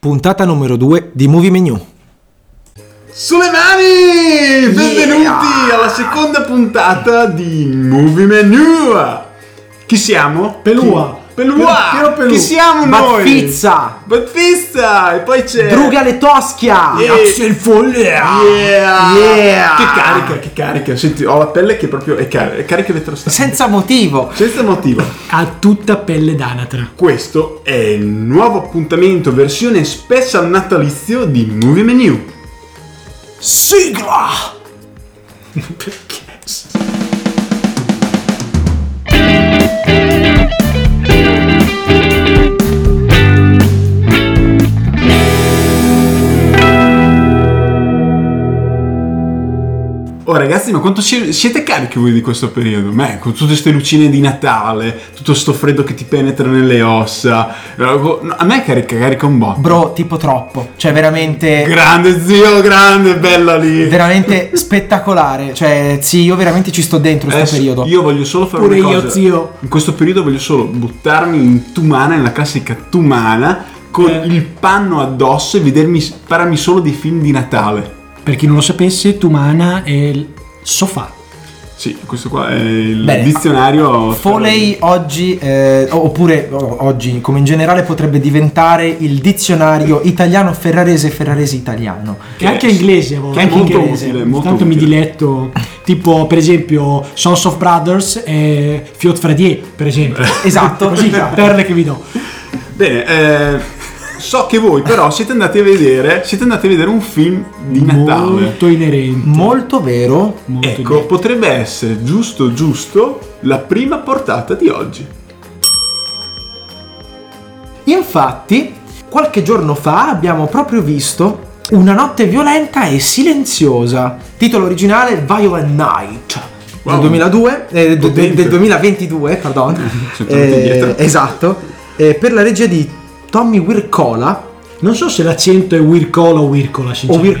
Puntata numero 2 di Movie Menu. Sulle mani! Benvenuti Yeah! alla seconda puntata di Movie Menu! Chi siamo? Pelua. Pelua! Piero Pelù. Chi siamo noi? Baffizza! Battista! E poi c'è... Druga le Toschia! Yeah. Axel Follia. Yeah! Yeah! Che carica, che carica! Senti, ho la pelle che proprio è, car- è carica elettrostante. Senza motivo! Senza motivo. Ha tutta pelle d'anatra. Questo è il nuovo appuntamento versione special natalizio di Movie Menu. Sigla! Oh ragazzi, ma quanto si- siete carichi voi di questo periodo? Beh, con tutte queste lucine di Natale, tutto sto freddo che ti penetra nelle ossa. Eh, A me carica, carica un botto. Bro, tipo troppo. Cioè, veramente. Grande zio, grande, bella lì. veramente spettacolare. Cioè, sì, io veramente ci sto dentro questo Adesso periodo. Io voglio solo fare Pure una io, cosa. zio. In questo periodo voglio solo buttarmi in tumana, nella classica tumana, con Eh. il panno addosso e vedermi spararmi solo dei film di Natale. Per chi non lo sapesse, Tumana è il sofà. Sì, questo qua è il Bene. dizionario. Foley oggi, eh, oppure oh, oggi, come in generale, potrebbe diventare il dizionario italiano ferrarese ferrarese italiano. Che è anche inglese a volte. Che è molto Inglese. utile, molto Tanto mi utile. diletto. Tipo, per esempio, Sons of Brothers e Fiot Fradier, per esempio. Esatto. Così, perle che vi do. Bene, eh, so che voi però siete andati a vedere, siete andati a vedere un film di Natale. Molto inerente. Molto vero. Molto Ecco, inerente. potrebbe essere giusto giusto la prima portata di oggi. Infatti, qualche giorno fa abbiamo proprio visto Una notte violenta e silenziosa. Titolo originale Violent Night. Wow. Del 2002, eh, de- de- Potente. del 2022, pardon. Indietro. esatto. Eh, per la regia di Tommy Wirkola Non so se l'accento è Wircola o Wircola, o sinceramente.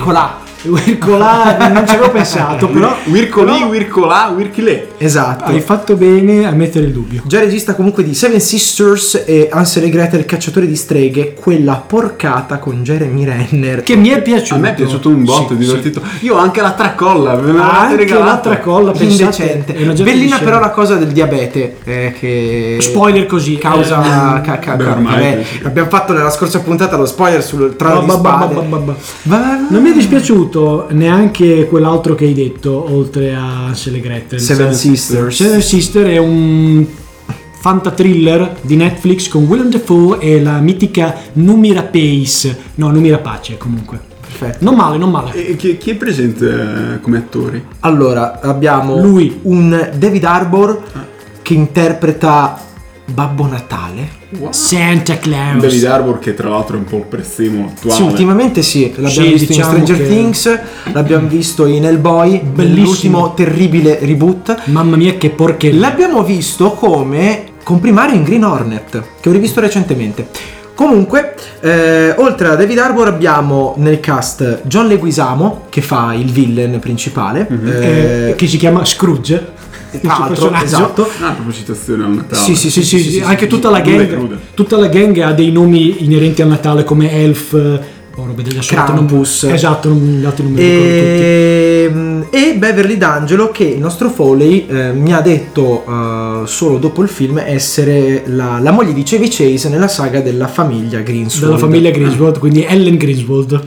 Wircola, non ci avevo pensato, però... Wircoli, però Wircolà, Wirchilè. Esatto. Hai fatto bene a mettere il dubbio. Già regista comunque di Seven Sisters e Ansel e Gretel, cacciatore di streghe, quella porcata con Jeremy Renner. Che mi è piaciuto. A me è piaciuto un botto, Sì, è divertito. Io ho anche la tracolla, ve l'avete Anche regalata. l'altra colla pensate, indecente. è una già Bellina però la cosa del diabete eh, che Spoiler così. causa eh, ca- ca- beh, ormai vabbè, penso. abbiamo fatto nella scorsa puntata lo spoiler sul trono di ba- ba- spade. Non mi è dispiaciuto neanche quell'altro che hai detto, oltre a Ansel e Gretel. Seven Sisters. Seven Sister è un fantatriller di Netflix con Willem Dafoe e la mitica Numira Pace. No, Numira Pace comunque. Perfetto. Non male, non male. E chi, chi è presente eh, come attori? Allora, abbiamo Lui. un David Arbor che interpreta Babbo Natale. Santa Claus. David Arbor che tra l'altro è un po' il prezzemolo attuale. Sì, ultimamente sì, l'abbiamo Sì, visto diciamo in Stranger che- Things, l'abbiamo visto in Hellboy, Bellissimo. bellissimo terribile reboot. Mamma mia che porcheria. L'abbiamo visto come comprimario in Green Hornet, che ho rivisto recentemente. Comunque, eh, oltre a David Arbor abbiamo nel cast John Leguizamo, che fa il villain principale. Eh, eh, che si chiama Scrooge. Il suo personaggio. esatto. Ah, proprio citazione al Natale. Sì, sì, Sì, sì, sì, anche tutta la e gang. Tutta la gang ha dei nomi inerenti al Natale come Elf. Oh, roba della sorta, non- Krampus. esatto, non, gli altri non mi ricordo tutti. Ehm, E, Beverly D'Angelo che il nostro Foley eh, mi ha detto eh, solo dopo il film essere la, la moglie di Chevy Chase nella saga della famiglia Greenswald. Della famiglia Griswold, quindi Ellen Griswold.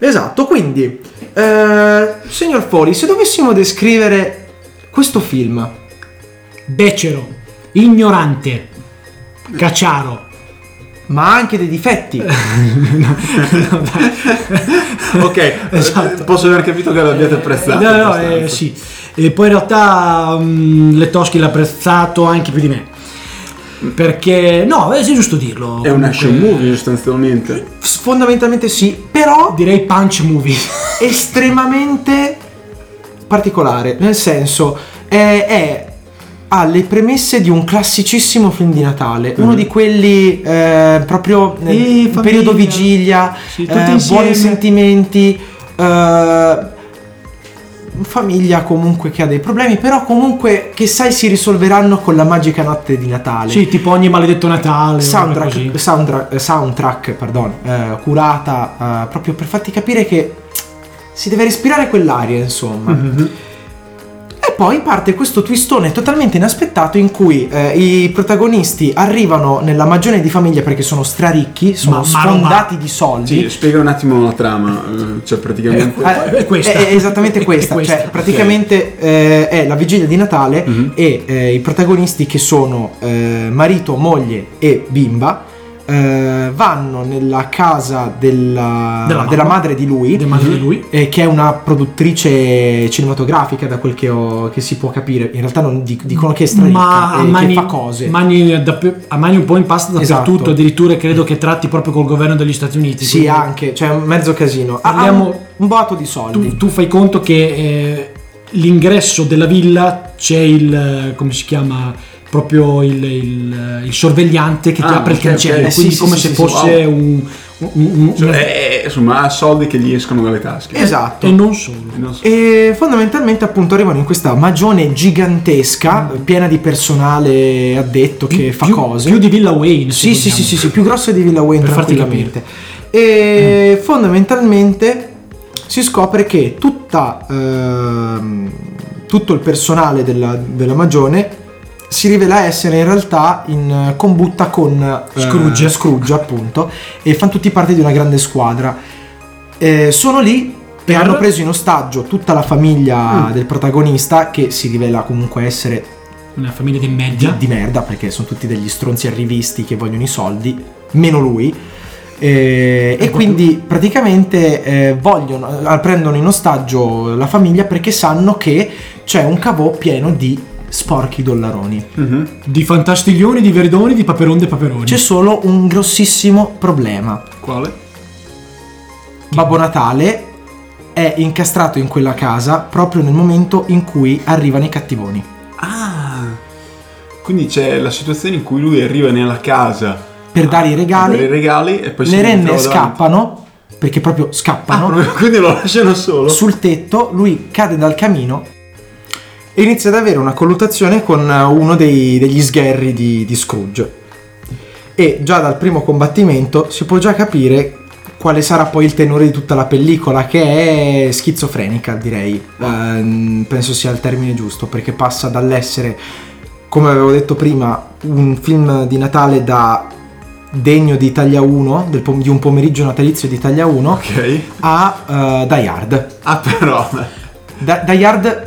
Esatto, quindi eh, signor Foley, se dovessimo descrivere questo film, Becero, ignorante, cacciaro. ma ha anche dei difetti, Ok, Esatto. posso aver capito che l'abbiate apprezzato. No, no, eh, sì. E poi in realtà mm, Letoschi l'ha apprezzato anche più di me. Perché, no, è giusto dirlo. È un action movie sostanzialmente. fondamentalmente sì, però Direi punch movie. estremamente particolare, nel senso è, è- ha le premesse di un classicissimo film di Natale, uno di quelli eh, proprio nel Eh, periodo vigilia, Sì, eh, buoni sentimenti, eh, famiglia comunque che ha dei problemi, però comunque che sai si risolveranno con la magica notte di Natale. Sì, tipo ogni maledetto Natale. soundtrack, soundtrack, soundtrack, pardon, eh, curata eh, proprio per farti capire che si deve respirare quell'aria, insomma. Mhm. E poi parte questo twistone totalmente inaspettato in cui eh, i protagonisti arrivano nella magione di famiglia perché sono straricchi, sono Ma- ma sfondati di soldi. Sì, spiega un attimo la trama. eh, Cioè, praticamente. Eh, È questa. È esattamente È questa. questa. Cioè, praticamente eh, è la vigilia di Natale Mhm. e eh, i protagonisti che sono eh, marito, moglie e bimba eh, vanno nella casa della, Della della madre di lui. Madre di lui. eh, che è una produttrice cinematografica da quel che, ho- che si può capire in realtà non dic- dicono che è straricca Ma a mani, fa cose mani da- a mani un po' in pasta dappertutto, Esatto. addirittura credo che tratti proprio col governo degli Stati Uniti. sì anche cioè mezzo casino ha, ha un, un boato di soldi Tu, tu fai conto che eh, l'ingresso della villa c'è il. come si chiama? Proprio il, il- il sorvegliante che ti Ah, apre il cancello, ok. quindi Sì, come sì, se sì, fosse wow. un, un- un- Cioè, un- eh, insomma, ha soldi che gli escono dalle tasche. esatto e non solo. E non so- E fondamentalmente appunto arrivano in questa magione gigantesca, piena di personale addetto che fa più, cose. più di Villa Wayne. sì, sì, sì, sì, sì, più grossa di Villa Wayne Per farti tranquillamente. E fondamentalmente si scopre che tutta, ehm, tutto il personale della, della magione si rivela essere in realtà in combutta con eh, Scrooge. Scrooge appunto e fanno tutti parte di una grande squadra. Eh, sono lì e Per- hanno preso in ostaggio tutta la famiglia del protagonista che si rivela comunque essere Una famiglia di di, media. di merda perché sono tutti degli stronzi arrivisti che vogliono i soldi, meno lui. Eh, e quindi praticamente eh, vogliono, eh, prendono in ostaggio la famiglia perché sanno che c'è un cavò pieno di sporchi dollaroni. Mhm. Di fantastiglioni, di verdoni, di paperon de paperoni. C'è solo un grossissimo problema. Quale? Babbo Natale è incastrato in quella casa proprio nel momento in cui arrivano i cattivoni. Ah, quindi c'è la situazione in cui lui arriva nella casa Per dare i per i regali, regali e poi le renne davanti. scappano, perché proprio Ah, scappano. proprio- quindi lo lasciano solo. sul tetto, lui cade dal camino e inizia ad avere una colluttazione con eh, uno dei- degli sgherri di, di Scrooge. E già dal primo combattimento si può già capire quale sarà poi il tenore di tutta la pellicola, che è schizofrenica, direi. Ehm, penso sia il termine giusto, perché passa dall'essere, come avevo detto prima, un film di Natale da degno di Italia 1, del pom- di un pomeriggio natalizio di Italia 1, Ok. a eh, Die Hard. Ah, però. Da- Die Hard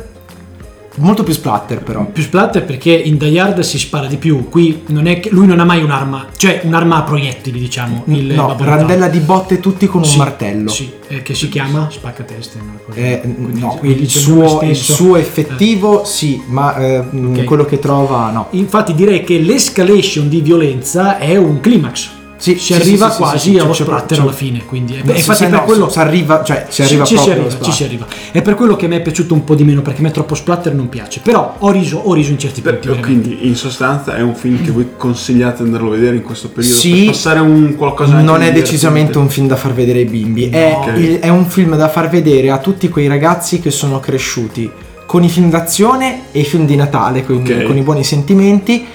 molto più splatter però. Più splatter perché in Die Hard si spara di più. Qui non è che lui non ha mai un'arma, cioè un'arma a proiettili, diciamo. Il no, Babbo randella di botte tutti con un Sì, martello. Sì, eh, che si chiama spaccateste. cosa. Eh, no, il suo, il suo effettivo sì, ma eh, mh, Ok. quello che trova no. Infatti direi che l'escalation di violenza è un climax. Sì, si sì, arriva quasi sì, sì, allo splatter alla fine. Quindi, Beh, infatti per no, quello si arriva, cioè si arriva ci, ci proprio ci si arriva. È per quello che mi è piaciuto un po' di meno perché a me troppo splatter non piace. Però ho riso, ho riso in certi punti. Quindi in sostanza è un film che voi consigliate di andarlo a vedere in questo periodo Sì. per passare un qualcosa Non è decisamente un film da far vedere ai bimbi, è, è un film da far vedere a tutti quei ragazzi che sono cresciuti con i film d'azione e i film di Natale, Ok. con i buoni sentimenti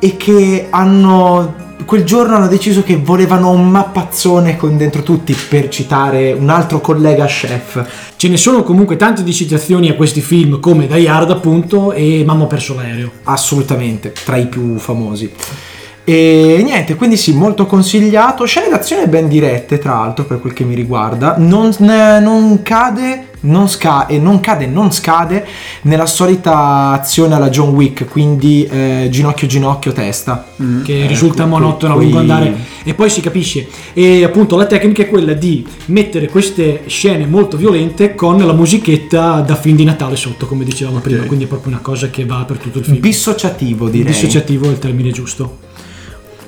e che hanno quel giorno hanno deciso che volevano un mappazzone con dentro tutti per citare un altro collega chef. Ce ne sono comunque tante di citazioni a questi film come Die Hard appunto e Mamma perso l'aereo. assolutamente tra i più famosi. E niente, quindi sì, molto consigliato. Scene d'azione ben dirette, tra l'altro, per quel che mi riguarda. Non, non cade, non sca- e non cade, non scade nella solita azione alla John Wick, quindi eh, ginocchio, ginocchio, testa. Mm. che Eh, risulta que- monotono a lungo andare. E poi si capisce. E appunto la tecnica è quella di mettere queste scene molto violente con la musichetta da film di Natale sotto come dicevamo prima. Quindi è proprio una cosa che va per tutto il film. Bissociativo, direi. dissociativo è il termine giusto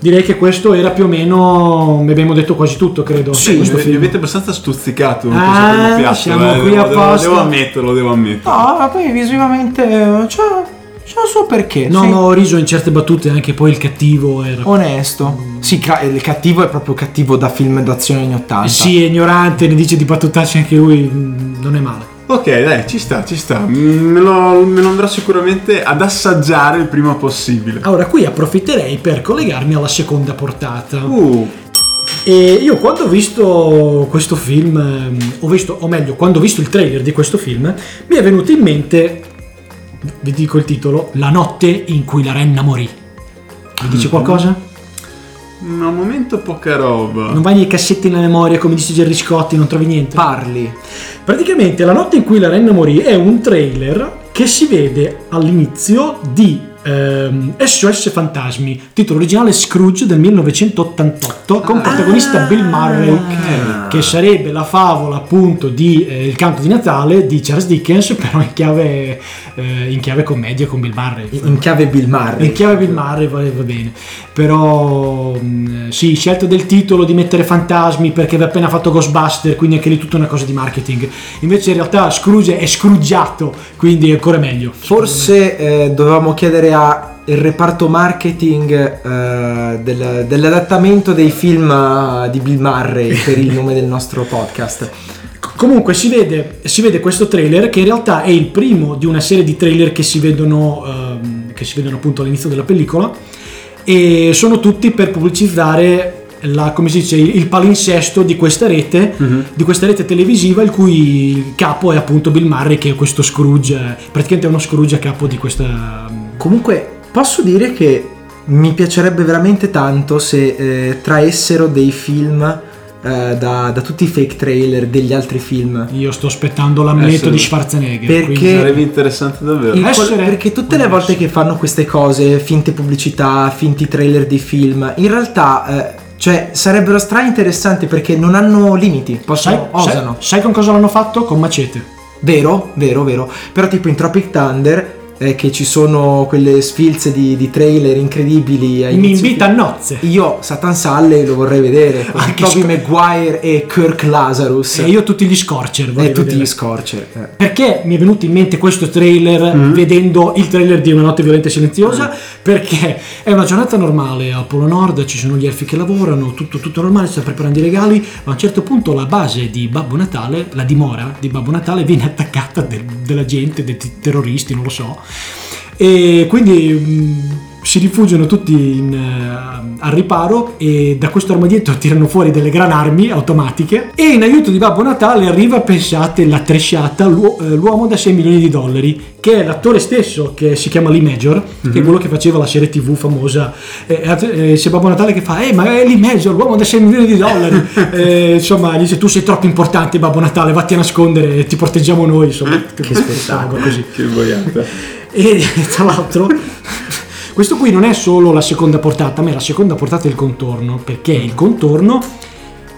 direi che questo era più o meno mi abbiamo detto quasi tutto credo Sì, questo mi film avete abbastanza stuzzicato con Ah, piatto. siamo eh, qui devo, apposta. Devo, devo ammetterlo, devo ammetterlo. No, ma poi visivamente c'è, c'è un suo perché. no sì. ma ho riso in certe battute anche poi il cattivo era Onesto. Sì, ca- il cattivo è proprio cattivo da film d'azione anni 80. sì è ignorante ne dice di battutacci anche lui mm, non è male Ok, dai, ci sta, ci sta. Me lo, me lo andrò sicuramente ad assaggiare il prima possibile. Allora, qui approfitterei per collegarmi alla seconda portata. Uh, E io quando ho visto questo film, ehm, ho visto, o meglio, quando ho visto il trailer di questo film, mi è venuto in mente, vi dico il titolo, La notte in cui la renna morì. Vi dice qualcosa? Mm, al momento poca roba. Non vai nei cassetti nella memoria come dice Gerry Scotti, non trovi niente? Parli. Praticamente La notte in cui la renna morì è un trailer che si vede all'inizio di ehm, SOS Fantasmi, titolo originale Scrooge del 1988 con protagonista Bill Murray che sarebbe la favola appunto di eh, Il canto di Natale di Charles Dickens però in chiave, eh, in chiave commedia con Bill Murray. In chiave Bill Murray. In chiave Bill Murray va, va bene, però mh, sì, scelta del titolo di mettere fantasmi perché aveva appena fatto Ghostbuster, quindi anche lì tutta una cosa di marketing. Invece in realtà Scrooge è scruggiato, quindi è ancora meglio. Forse eh, dovevamo chiedere a il reparto marketing eh, del- dell'adattamento dei film eh, di Bill Murray per il nome del nostro podcast. Comunque si vede, si vede questo trailer che in realtà è il primo di una serie di trailer che si vedono, ehm, che si vedono appunto all'inizio della pellicola e sono tutti per pubblicizzare la, come si dice, il palinsesto di questa rete, di questa rete televisiva il cui capo è appunto Bill Murray che è questo Scrooge, praticamente è uno Scrooge a capo di questa... Comunque posso dire che mi piacerebbe veramente tanto se eh, traessero dei film eh, da, da tutti i fake trailer degli altri film. Io sto aspettando l'amleto sì. di Schwarzenegger. Perché- quindi- Sarebbe interessante davvero. Essere- perché tutte le volte che fanno queste cose, finte pubblicità, finti trailer di film, in realtà eh, cioè, sarebbero stra interessanti perché non hanno limiti, Sai, possono, sai, osano. sai con cosa l'hanno fatto? Con Macete. Vero, vero, vero. Però tipo in Tropic Thunder eh, che ci sono quelle sfilze di, di trailer incredibili. Mi invita a nozze. Io Satan Salley lo vorrei vedere Anche Tobey Sc- Maguire e Kirk Lazarus E io tutti gli scorcher. e tutti vedere. gli Scorcher. eh. Perché mi è venuto in mente questo trailer vedendo il trailer di Una notte violenta e silenziosa? Perché è una giornata normale a Polo Nord, ci sono gli elfi che lavorano, tutto, tutto normale, sta preparando i regali, ma a un certo punto la base di Babbo Natale, la dimora di Babbo Natale, viene attaccata del- della gente, dei terroristi, non lo so. E quindi mh, si rifugiano tutti in, eh, al riparo e da questo armadietto tirano fuori delle gran armi automatiche e in aiuto di Babbo Natale arriva, pensate, la tresciata, l'uo- eh, l'uomo da 6 milioni di dollari, che è l'attore stesso che si chiama Lee Major, che è quello che faceva la serie tv famosa. Eh, eh, c'è Babbo Natale che fa, eh ma è Lee Major, l'uomo da 6 milioni di dollari. Eh, insomma, gli dice tu sei troppo importante Babbo Natale, vatti a nascondere ti proteggiamo noi. Insomma, Che spettacolo. così. Che boiata. E tra l'altro, questo qui non è solo la seconda portata, ma è la seconda portata del contorno, perché il contorno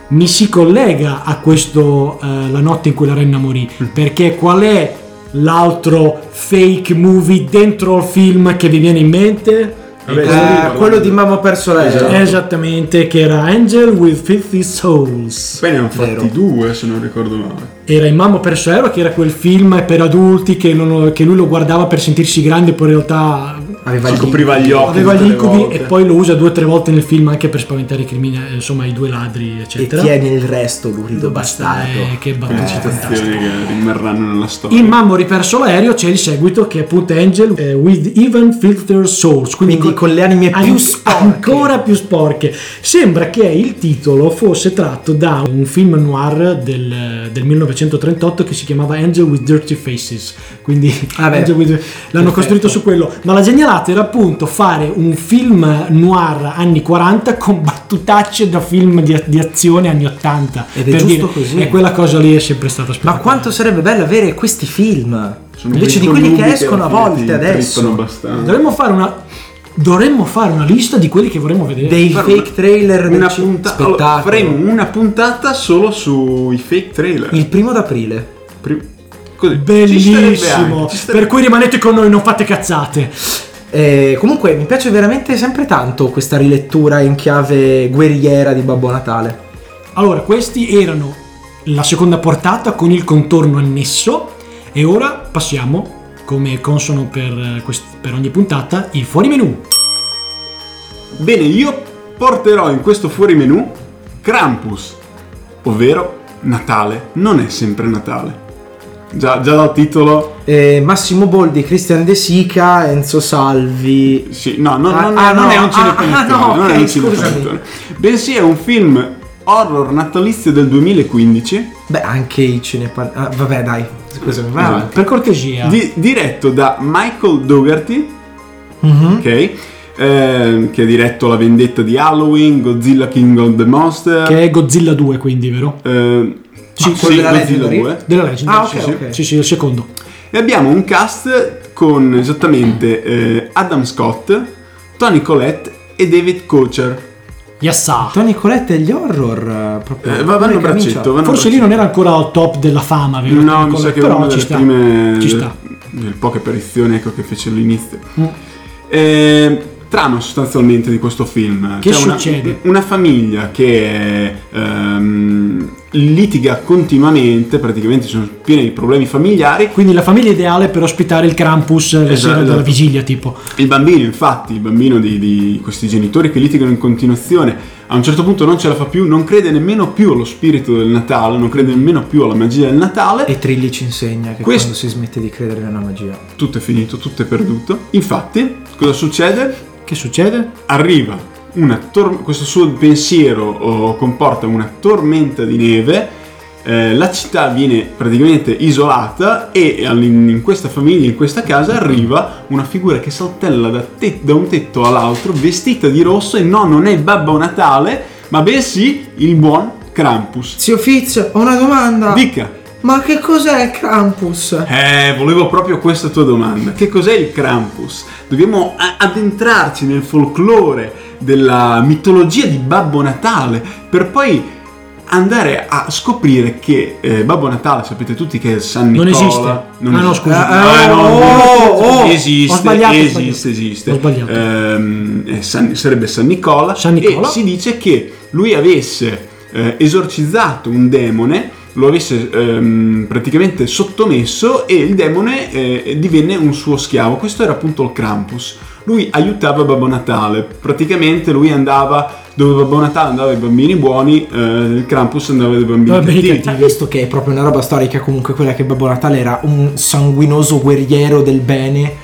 mi si collega a questo eh, La notte in cui la renna morì, perché qual è l'altro fake movie dentro il film che vi viene in mente? Vabbè, Eh, sì, quello di Mamma perso l'aereo. Esatto. Esattamente, che era Angel with 50 Souls. Poi ne hanno fatti Vero. due, se non ricordo male. Era in Mamma perso aereo che era quel film per adulti che, non- che lui lo guardava per sentirsi grande poi in realtà Aveva gli copriva gli occhi. aveva gli incubi e poi lo usa due o tre volte nel film anche per spaventare i criminali, insomma i due ladri E eccetera. tieni il resto, lurido Basta, bastardo. eh, che battuta fantastica. citazioni che rimarranno nella storia. In Mammo riperso l'aereo c'è il seguito che è appunto Angel eh, with even filter souls, quindi, Quindi co- con le anime più sporche. ancora più sporche. Sembra che il titolo fosse tratto da un film noir del, del 1938 che si chiamava Angel with Dirty Faces. Quindi Vabbè, Angel with- l'hanno perfetto. costruito su quello. Ma la genialata era appunto fare un film noir anni 40 con battutacce da film di, di azione anni 80. Ed è Per giusto così. E quella cosa lì è sempre stata Ma spettacolare. quanto sarebbe bello avere questi film Sono invece di quelli che escono a volte adesso. Dovremmo fare una. Dovremmo fare una lista di quelli che vorremmo vedere. Dei Fare fake una- trailer del Una ci- puntata, spettacolo. allora, faremo una puntata solo sui fake trailer. Il primo d'aprile. Pri- così. Bellissimo. anche, Per cui rimanete con noi, non fate cazzate. Eh, comunque mi piace veramente sempre tanto questa rilettura in chiave guerriera di Babbo Natale. Allora, questi erano la seconda portata con il contorno annesso. E ora passiamo, come consono per, eh, quest- per ogni puntata, il fuori menù. Bene, io porterò in questo fuori menù Krampus, ovvero Natale non è sempre Natale. Già, già dal titolo. Eh, Massimo Boldi, Cristian De Sica, Enzo Salvi. Sì, no, no, Ah, non, ah, non no, è un ah, cinepanettone. ah, no, non è ok, un scusami. cinepanettone. Bensì è un film horror natalizio del 2015. Beh, anche i cinepan... ah, vabbè, dai, scusami, vai Esatto. Per cortesia. di- diretto da Michael Dougherty, Mhm. ok? ehm, che ha diretto La vendetta di Halloween, Godzilla King of the Monster. Che è Godzilla 2, quindi, vero? ehm, Sì, sì, quello della Godzilla Legendary? 2. Della Legend. Ah, sì, ok, sì. ok. Sì, sì, il secondo. E abbiamo un cast con esattamente eh, Adam Scott, Tony Collette e David Kocher. Yassa. Tony Colette e gli horror eh, proprio. Eh, va- vanno braccetto, vanno Forse lì non era ancora al top della fama, vero? No, Tony mi sa Collette? che è una però delle ci sta. prime Ci sta. delle poche apparizioni ecco, che fece all'inizio. Mm. Eh, trama sostanzialmente di questo film. Che C'è una- succede? Una, famiglia che ehm, litiga continuamente, praticamente sono pieni di problemi familiari. Quindi la famiglia ideale per ospitare il Krampus la Esatto, sera della esatto. vigilia, tipo. Il bambino, infatti, il bambino di, di questi genitori che litigano in continuazione, a un certo punto non ce la fa più, non crede nemmeno più allo spirito del Natale, non crede nemmeno più alla magia del Natale. E Trilli ci insegna che Questo- quando si smette di credere nella magia. Tutto è finito, tutto è perduto. Infatti, cosa succede? Che succede? arriva tor- questo suo pensiero oh, comporta una tormenta di neve, eh, la città viene praticamente isolata e in questa famiglia, in questa casa, arriva una figura che saltella da, te- da un tetto all'altro, vestita di rosso e no, non è Babbo Natale, ma bensì il buon Krampus. Zio Fitz, ho una domanda. Dica! Ma che cos'è il Krampus? Eh, volevo proprio questa tua domanda. Che cos'è il Krampus? Dobbiamo a- addentrarci nel folklore della mitologia di Babbo Natale per poi andare a scoprire che eh, Babbo Natale, sapete tutti che è San Non Nicola. esiste. Ah, no, esiste. scusa. Ah, no, Oh, oh, esiste, ho sbagliato, ho esiste, sbagliato. esiste. Ho sbagliato. Ehm, è San- sarebbe San Nicola. San Nicola. E si dice che lui avesse eh, esorcizzato un demone, lo avesse ehm, praticamente sottomesso e il demone eh, divenne un suo schiavo. Questo era appunto il Krampus. Lui aiutava Babbo Natale, praticamente lui andava dove Babbo Natale andava ai bambini buoni, eh, il Krampus andava ai bambini Bambini cattivi. Hai visto che è proprio una roba storica comunque quella che Babbo Natale era un sanguinoso guerriero del bene.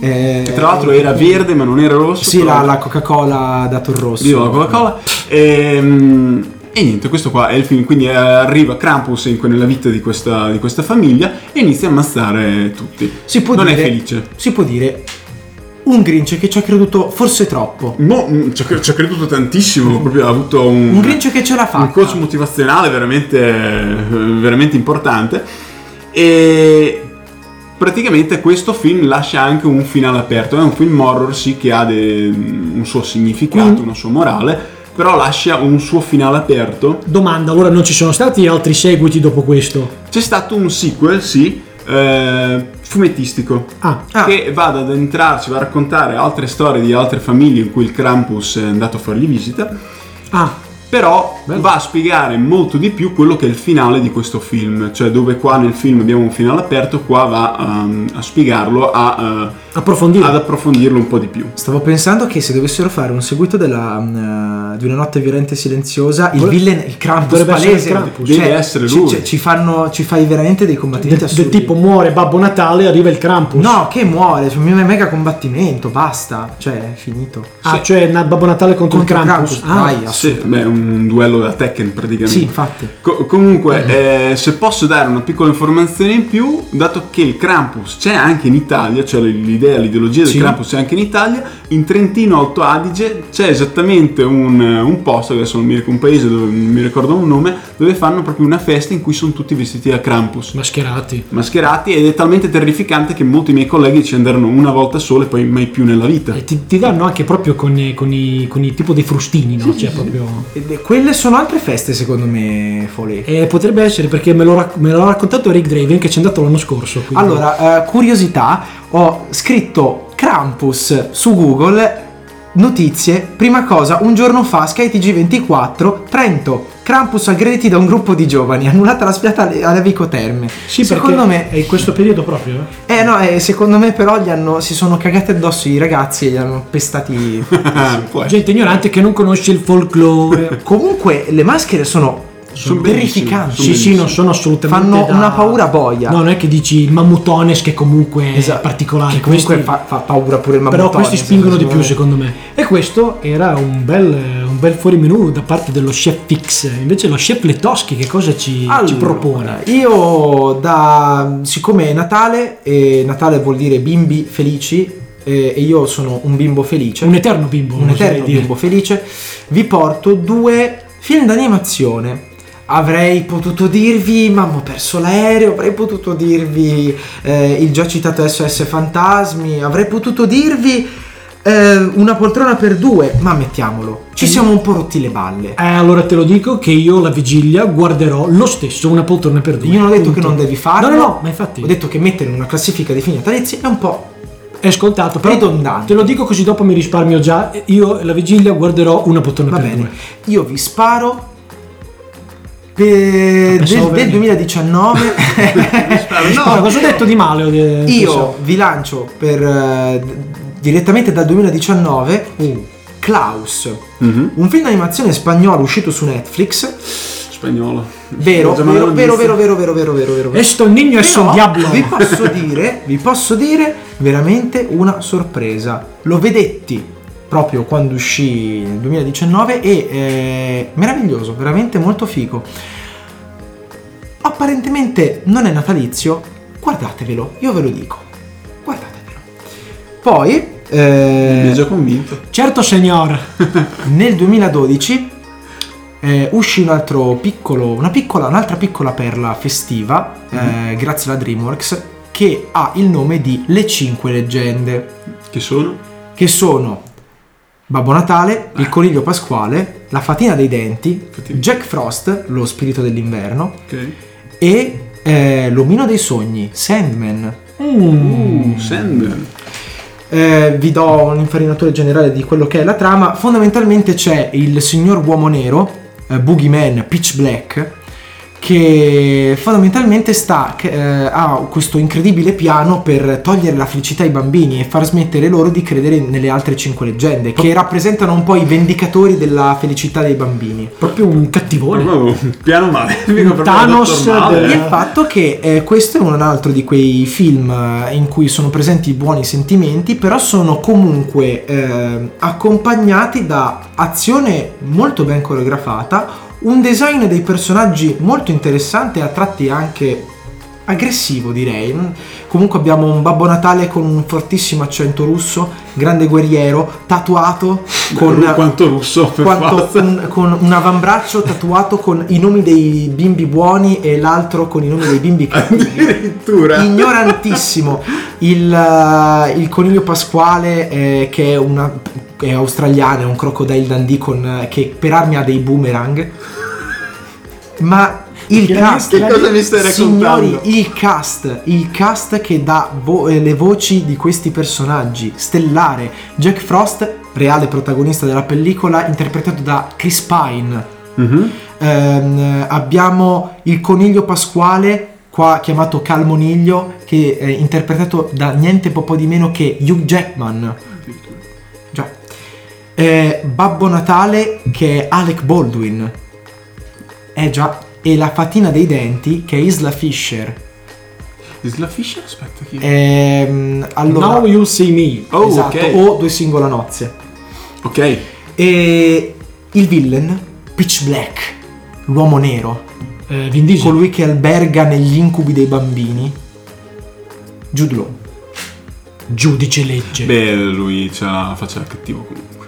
Eh, Che tra l'altro era verde ma non era rosso. Sì, la, la Coca-Cola dato il rosso. Dio la Coca-Cola. Ehm, E, niente, questo qua è il film. Quindi eh, arriva Krampus in- nella vita di questa, di questa famiglia e inizia a ammazzare tutti. Si può non dire, è felice. Si può dire un Grinch che ci ha creduto forse troppo. Mo, mm, ci, ha, ci ha creduto tantissimo, proprio ha avuto un, Un Grinch che ce l'ha fatta. un coach motivazionale veramente, eh, veramente importante. E praticamente questo film lascia anche un finale aperto. È un film horror, sì, che ha de- un suo significato, Quindi- una sua morale, però lascia un suo finale aperto. Domanda, allora non ci sono stati altri seguiti dopo questo? C'è stato un sequel, sì, eh, fumettistico. Ah, Ah. Che va ad addentrarci, va a raccontare altre storie di altre famiglie in cui il Krampus è andato a fargli visita. ah, Però Bello. va a spiegare molto di più quello che è il finale di questo film, cioè dove qua nel film abbiamo un finale aperto, qua va um, a spiegarlo, a, uh, approfondire. ad approfondirlo un po' di più. Stavo pensando che se dovessero fare un seguito della, mm, di una notte violenta e silenziosa, il Dovre- villain, il Krampus dovrebbe essere palese, il Krampus. Deve essere ci, lui. ci- ci fanno, ci fai veramente dei del, combattimenti del assurdi. tipo muore Babbo Natale arriva il Krampus. No, che muore, cioè, un mega combattimento, basta, cioè è finito. Ah, Sì. cioè Babbo Natale contro, Contro il Krampus. Krampus, Ah, vai. Sì, beh, un duello da Tekken praticamente. Sì, infatti. Co- comunque, eh, se posso dare una piccola informazione in più, dato che il Krampus c'è anche in Italia, cioè l'idea, l'ideologia del Sì. Krampus c'è anche in Italia, in Trentino Alto Adige c'è esattamente un, un posto, adesso non mi ricordo un paese dove non mi ricordo un nome, dove fanno proprio una festa in cui sono tutti vestiti da Krampus. Mascherati. Mascherati ed è talmente terrificante che molti miei colleghi ci andarono una volta sola e poi mai più nella vita. E ti, ti danno anche proprio con, i- con i, con i tipo dei frustini, no? Cioè proprio... Ed è- quelle sono altre feste secondo me, Foley. Eh, potrebbe essere perché me l'ho, rac- me l'ha raccontato Rick Draven che ci è andato l'anno scorso. quindi- Allora, eh, curiosità, ho scritto Krampus su Google, notizie, prima cosa, un giorno fa, Sky TG24, Trento, Krampus aggrediti da un gruppo di giovani, annullata la spiata alle, Vico Terme. sì, secondo me... è in questo periodo proprio. eh? Eh no, eh, secondo me però gli hanno, si sono cagati addosso i ragazzi e li hanno pestati. Gente ignorante che non conosce il folklore. Comunque le maschere sono Sono terrificanti. Sì, sì, non sono assolutamente. Fanno da- una paura boia. No, non è che dici il mammutones che comunque Esatto. è particolare. Che comunque questi- fa, fa paura pure il però mammutone, questi spingono di più secondo me. E questo era un bel, un bel fuorimenù da parte dello chef Fix. Invece lo chef Letoschi che cosa ci, ci Allora, propone? Io da siccome è Natale e Natale vuol dire bimbi felici e io sono un bimbo felice, Un eterno bimbo. un eterno bimbo felice, vi porto due film d'animazione. Avrei potuto dirvi Mamma ho perso l'aereo, avrei potuto dirvi eh, il già citato SOS Fantasmi, avrei potuto dirvi eh, una poltrona per due, ma mettiamolo, ci siamo un po' rotti le balle. Eh, allora te lo dico che io la vigilia guarderò lo stesso una poltrona per due. Io non ho detto Punto. che non devi farlo. No, no, no, ma infatti. Ho detto che mettere in una classifica di film natalizi è un po'. È ascoltato, però Ridondante. te lo dico così dopo mi risparmio già. Io la vigilia guarderò una poltrona Va per bene. due. Io vi sparo. Per- pensavo del, del veramente. 2019 No, cosa ho detto di male? Eh, io vi lancio per d- direttamente dal 2019 Uh, Klaus Mhm. un film d'animazione spagnolo uscito su Netflix Spagnolo. vero vero vero, vero vero vero vero vero vero Esto niño es un diablo. vi posso dire vi posso dire veramente una sorpresa lo vedetti proprio quando uscì nel 2019 e eh, meraviglioso veramente molto figo apparentemente non è natalizio guardatevelo io ve lo dico guardatevelo poi Mi ha eh, già convinto. Certo, signor. nel 2012 eh, uscì un altro piccolo, una piccola, un'altra piccola perla festiva, eh, grazie alla DreamWorks, che ha il nome di Le Cinque Leggende, Che sono? che sono Babbo Natale, il Coniglio Pasquale, la Fatina dei Denti, Fatina. Jack Frost, lo Spirito dell'Inverno, Ok. e eh, L'Omino dei Sogni, Sandman. Mm. Uh, Sandman. Eh, vi do un'infarinatura generale di quello che è la trama. Fondamentalmente c'è il signor uomo nero, eh, Boogeyman Pitch Black, che fondamentalmente sta, eh, ha questo incredibile piano per togliere la felicità ai bambini e far smettere loro di credere nelle altre cinque leggende, che rappresentano un po' i vendicatori della felicità dei bambini. Proprio un cattivone. Proprio un piano male. Proprio Thanos Male. del- Il fatto che eh, questo è un altro di quei film eh, in cui sono presenti buoni sentimenti, però sono comunque eh, accompagnati da azione molto ben coreografata, un design dei personaggi molto interessante a tratti anche aggressivo direi. Mm, Comunque abbiamo un Babbo Natale con un fortissimo accento russo, grande guerriero, tatuato con Ru- quanto russo per quanto un, con un avambraccio tatuato con i nomi dei bimbi buoni e l'altro con i nomi dei bimbi cattivi. Addirittura. Ignorantissimo. Il, eh, il coniglio pasquale eh, che è, una, è australiano, è un crocodile Dundee con, eh, che per armi ha dei boomerang. Ma il Che- cast, che cosa mi stai signori, raccontando? il cast, il cast che dà vo- eh, le voci di questi personaggi, stellare, Jack Frost, reale protagonista della pellicola, interpretato da Chris Pine. Mhm. Ehm, abbiamo il coniglio pasquale, qua chiamato Calmoniglio, che è interpretato da niente po' di meno che Hugh Jackman. Già. Eh, Babbo Natale, che è Alec Baldwin. Eh già. E la fatina dei denti, che è Isla Fisher. Isla Fisher? Aspetta, chi è? Ehm, allora, Now you'll see me. Oh, esatto, ok. o Due singola nozze. Ok. E il villain, Pitch Black, l'uomo nero. Eh, Vin Diesel. colui che alberga negli incubi dei bambini Jude Law Giudice legge. Beh, lui c'ha la faccia da cattivo comunque.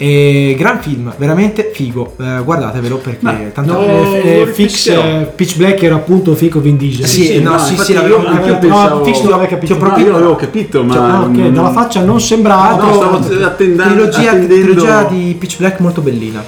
E gran film veramente figo Eh, guardatevelo perché Beh, tanto No, eh, Fix, eh, Pitch Black era appunto Fico Vin Diesel. Sì, sì, no, no, sì, sì, l'avevo capito. pensavo- No, Fix non l'aveva capito. Proprio- io l'avevo capito, ma... Ah, ok, non- dalla faccia non sembrava. Ah, no, stavo attendendo. trilogia, attendendo- trilogia di Pitch Black molto bellina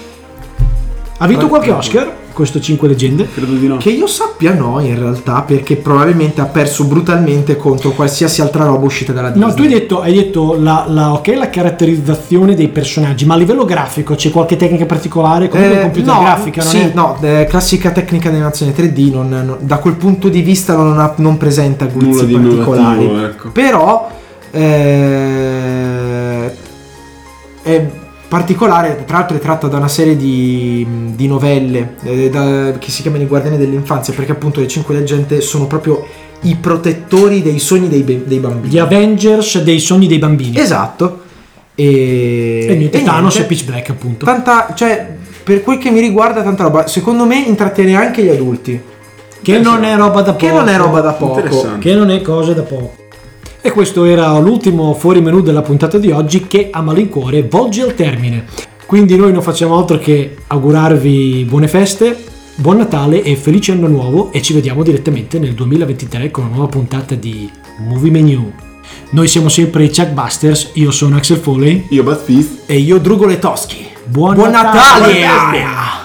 Ha vinto qualche Oscar? Questo 5 leggende? Credo di no. che io sappia no in realtà perché probabilmente ha perso brutalmente contro qualsiasi altra roba uscita dalla Disney No, tu hai detto, hai detto la, la- ok, la caratterizzazione dei personaggi, ma a livello grafico c'è qualche tecnica particolare? Comunque Eh, computer no, grafica, non sì, è? no, eh, classica tecnica di animazione 3D, non- non- da quel punto di vista non, ha- non presenta Nulla guizzi di particolari. innovativo, ecco. Però eh, è- particolare, tra l'altro è tratta da una serie di, di novelle eh, da- che si chiamano I Guardiani dell'Infanzia, perché appunto le cinque leggende sono proprio i protettori dei sogni dei, be- dei bambini. Gli Avengers dei sogni dei bambini. Esatto. E, e niente, e Thanos niente. e Pitch Black appunto. Tanta, cioè, per quel che mi riguarda, tanta roba. Secondo me intrattiene anche gli adulti. che non è roba da poco. Che non è roba da poco. Che non è cosa da poco. E questo era l'ultimo fuori menù della puntata di oggi che a malincuore volge al termine. Quindi noi non facciamo altro che augurarvi buone feste, buon Natale e felice anno nuovo e ci vediamo direttamente nel 2023 con una nuova puntata di Movie Menu. Noi siamo sempre i Chuck Busters, io sono Axel Foley. Io Bad Fist E io Drugole Toschi. Buon, Buon Natale! Natale!